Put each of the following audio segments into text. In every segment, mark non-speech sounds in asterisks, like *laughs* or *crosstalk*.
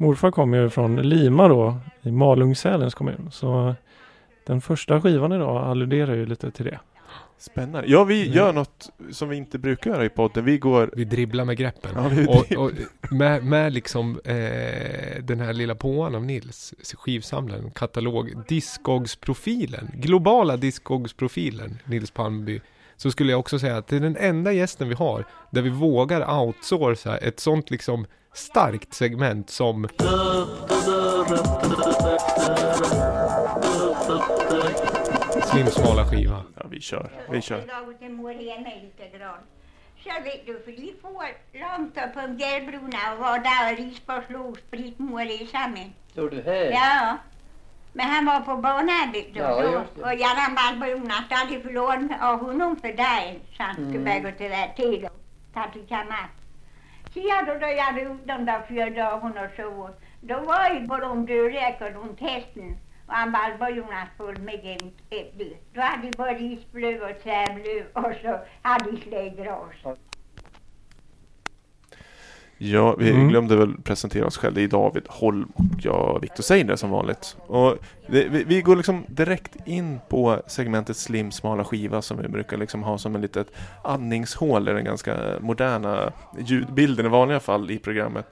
morfar kommer ju från Lima då i Malungsälens kommun. Så den första skivan idag alluderar ju lite till det. Spännande. Ja, vi Mm. gör något som vi inte brukar göra i podden. Vi går... Vi dribblar med greppen. Ja, vi Och, och med, med liksom eh, den här lilla påan av Nils, skivsamlaren, katalog, Discogs-profilen, globala Discogs-profilen, Nils Palmby, så skulle jag också säga att det är den enda gästen vi har där vi vågar outsourca ett sånt liksom starkt segment som Slimsmala skiva. Ja, vi kör. Vi kör. Så vet du, för de får långt upp på Gällbrona och var där och risbarslog sprit Moré sammen. Står du här? Ja. Men han var på. Ja, då. det. Och jag hade bruna hade förlån av honom för dagen. Så han skulle Mm. gå till till och ta till kammaren. Så jag då, då jag gjort de där fyra dagarna och så. Då var ju bara de dörräckor runt hästen. Och han bara Jonas full med ett äpple. Då hade de bara risblöv och träblöv och så hade de släggras. Ja, vi Mm. glömde väl presentera oss själva. Det är David Holm och jag, Viktor Seiner som vanligt. Och det, vi, vi går liksom direkt in på segmentet slim, smala skiva som vi brukar liksom ha som en litet andningshål i den ganska moderna ljudbilden i vanliga fall i programmet.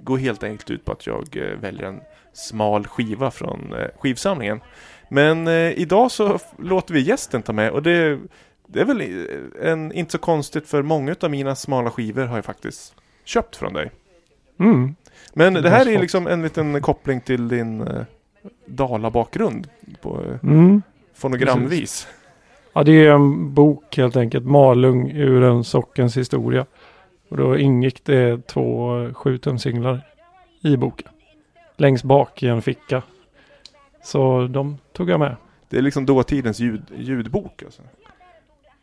Går helt enkelt ut på att jag eh, väljer en smal skiva från eh, skivsamlingen. Men eh, idag så låter vi gästen ta med och det, det är väl eh, en, inte så konstigt för många av mina smala skivor har jag faktiskt köpt från dig. Mm. Men Det det här är fått. liksom en liten koppling till din eh, Dala-bakgrund på eh, Mm. fonogramvis. Ja, det är en bok helt enkelt. Malung ur en sockens historia. Och då ingick det två 7-tum-singlar i boken. Längst bak i en ficka. Så de tog jag med. Det är liksom dåtidens ljud, ljudbok alltså.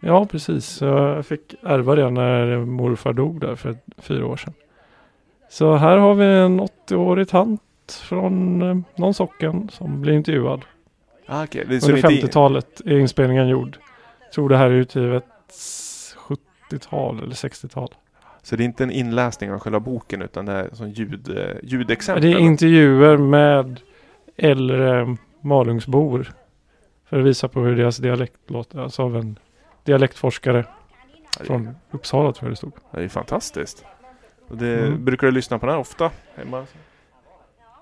Ja, precis. Jag fick ärva det när morfar dog där för fyra år sedan. Så här har vi en 80-årig tant från eh, någon socken som blir intervjuad. Ah, okay. det Under det inte 50-talet är inspelningen gjord. Jag tror det här är utgivet 70-tal eller 60-tal. Så det är inte en inläsning av själva boken utan det är som ljud, eh, ljudexempel. Det är intervjuer med äldre Malungsbor. För att visa på hur deras dialekt låter. Alltså av en dialektforskare från Uppsala tror jag det stod. Det är fantastiskt. Det, Mm. Brukar du lyssna på den här ofta? Hemma?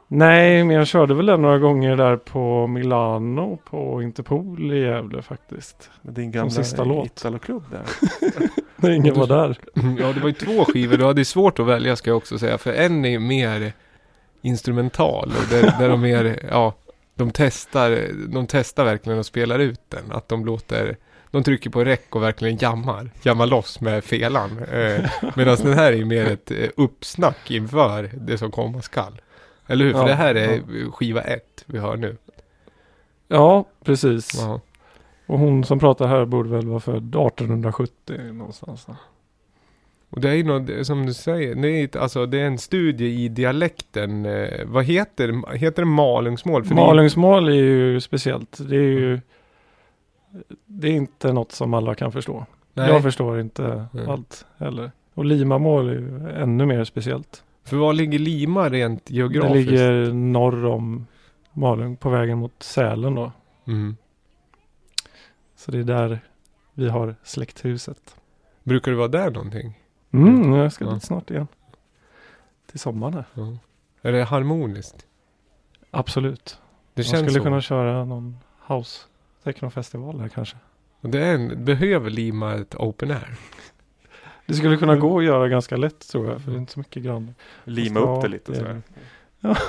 Nej, men jag körde väl den några gånger där på Milano på Interpol i Gävle faktiskt. Med din gamla sista låt. Italoklubb där. *laughs* När ingen var där. Ja, det var ju två skivor. Du hade svårt att välja ska jag också säga. För en är mer instrumental. Och där, där de mer, ja, de testar, de testar verkligen och spelar ut den. Att de låter, de trycker på räck och verkligen jammar. Jammar loss med felan. Eh, Medan den här är mer ett eh, uppsnack inför det som komma skall. Eller hur? För Ja, det här är skiva ett vi hör nu. Ja, precis. Ja. Och hon som pratar här borde väl vara född 1870 någonstans. Då. Och det är ju något, som du säger, det är, alltså, det är en studie i dialekten. Eh, vad heter, heter det malungsmål? För det Malungsmål är ju speciellt. Det är ju det är inte något som alla kan förstå. Nej. Jag förstår inte Nej. allt heller. Och limamål är ju ännu mer speciellt. För var ligger Lima rent Det geografiskt? ligger norr om Malung på vägen mot Sälen då. Mm. Så det är där vi har släkthuset. Brukar det vara där någonting? Mm, jag ska Ja. dit snart igen. Till sommaren här. Ja. Är det harmoniskt? Absolut. Det Man känns skulle så. kunna köra någon house technofestival här kanske. Det en, behöver Lima ett open air? *laughs* Det skulle kunna gå att göra ganska lätt tror jag. För det är inte så mycket grannar. Lima upp det lite sådär. det. *laughs*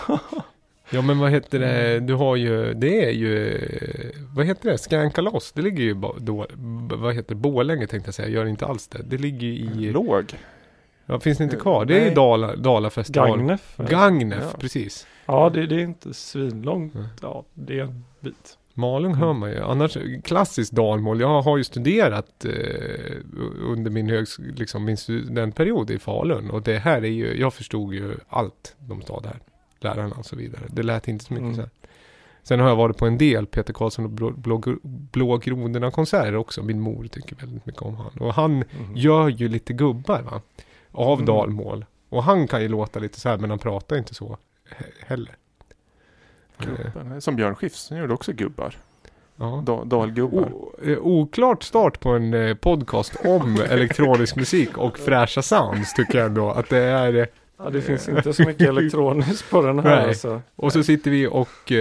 Ja men vad heter det? Du har ju, det är ju, vad heter det? Skankalos. Det ligger ju då, vad heter det? Borlänge tänkte jag säga. Gör inte alls det. Det ligger ju i, Låg. ja finns det inte kvar? Det är ju. Dala, Dalafestival. Gagnef. eller? Gagnef, Ja. precis. Ja, det, det är inte svinlångt. Mm. Ja, det är en bit. Malung hör man ju. Annars, klassiskt dalmål. Jag har ju studerat eh, under min, högs, liksom, min studentperiod i Falun. Och det här är ju, jag förstod ju allt de sa där. Lärarna och så vidare. Det lät inte så mycket Mm. så här. Sen har jag varit på en del Peter Karlsson och Blå, Blå, Blå konserter också. Min mor tycker väldigt mycket om han. Och han gör ju lite gubbar va. Av Mm. dalmål. Och han kan ju låta lite så här men han pratar inte så. he- heller. Gubben. Som Björn Skifs, han gjorde också gubbar. ja. Da, dalgubbar. O, eh, oklart start på en eh, podcast om *laughs* elektronisk musik och fräscha sounds tycker jag ändå att det är. eh, Ja, det finns inte så mycket *laughs* elektroniskt på den här Nej. alltså. Och så sitter vi och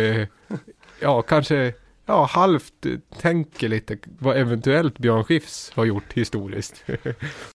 ja, kanske ja, halvt tänker lite vad eventuellt Björn Skifs har gjort historiskt. *laughs*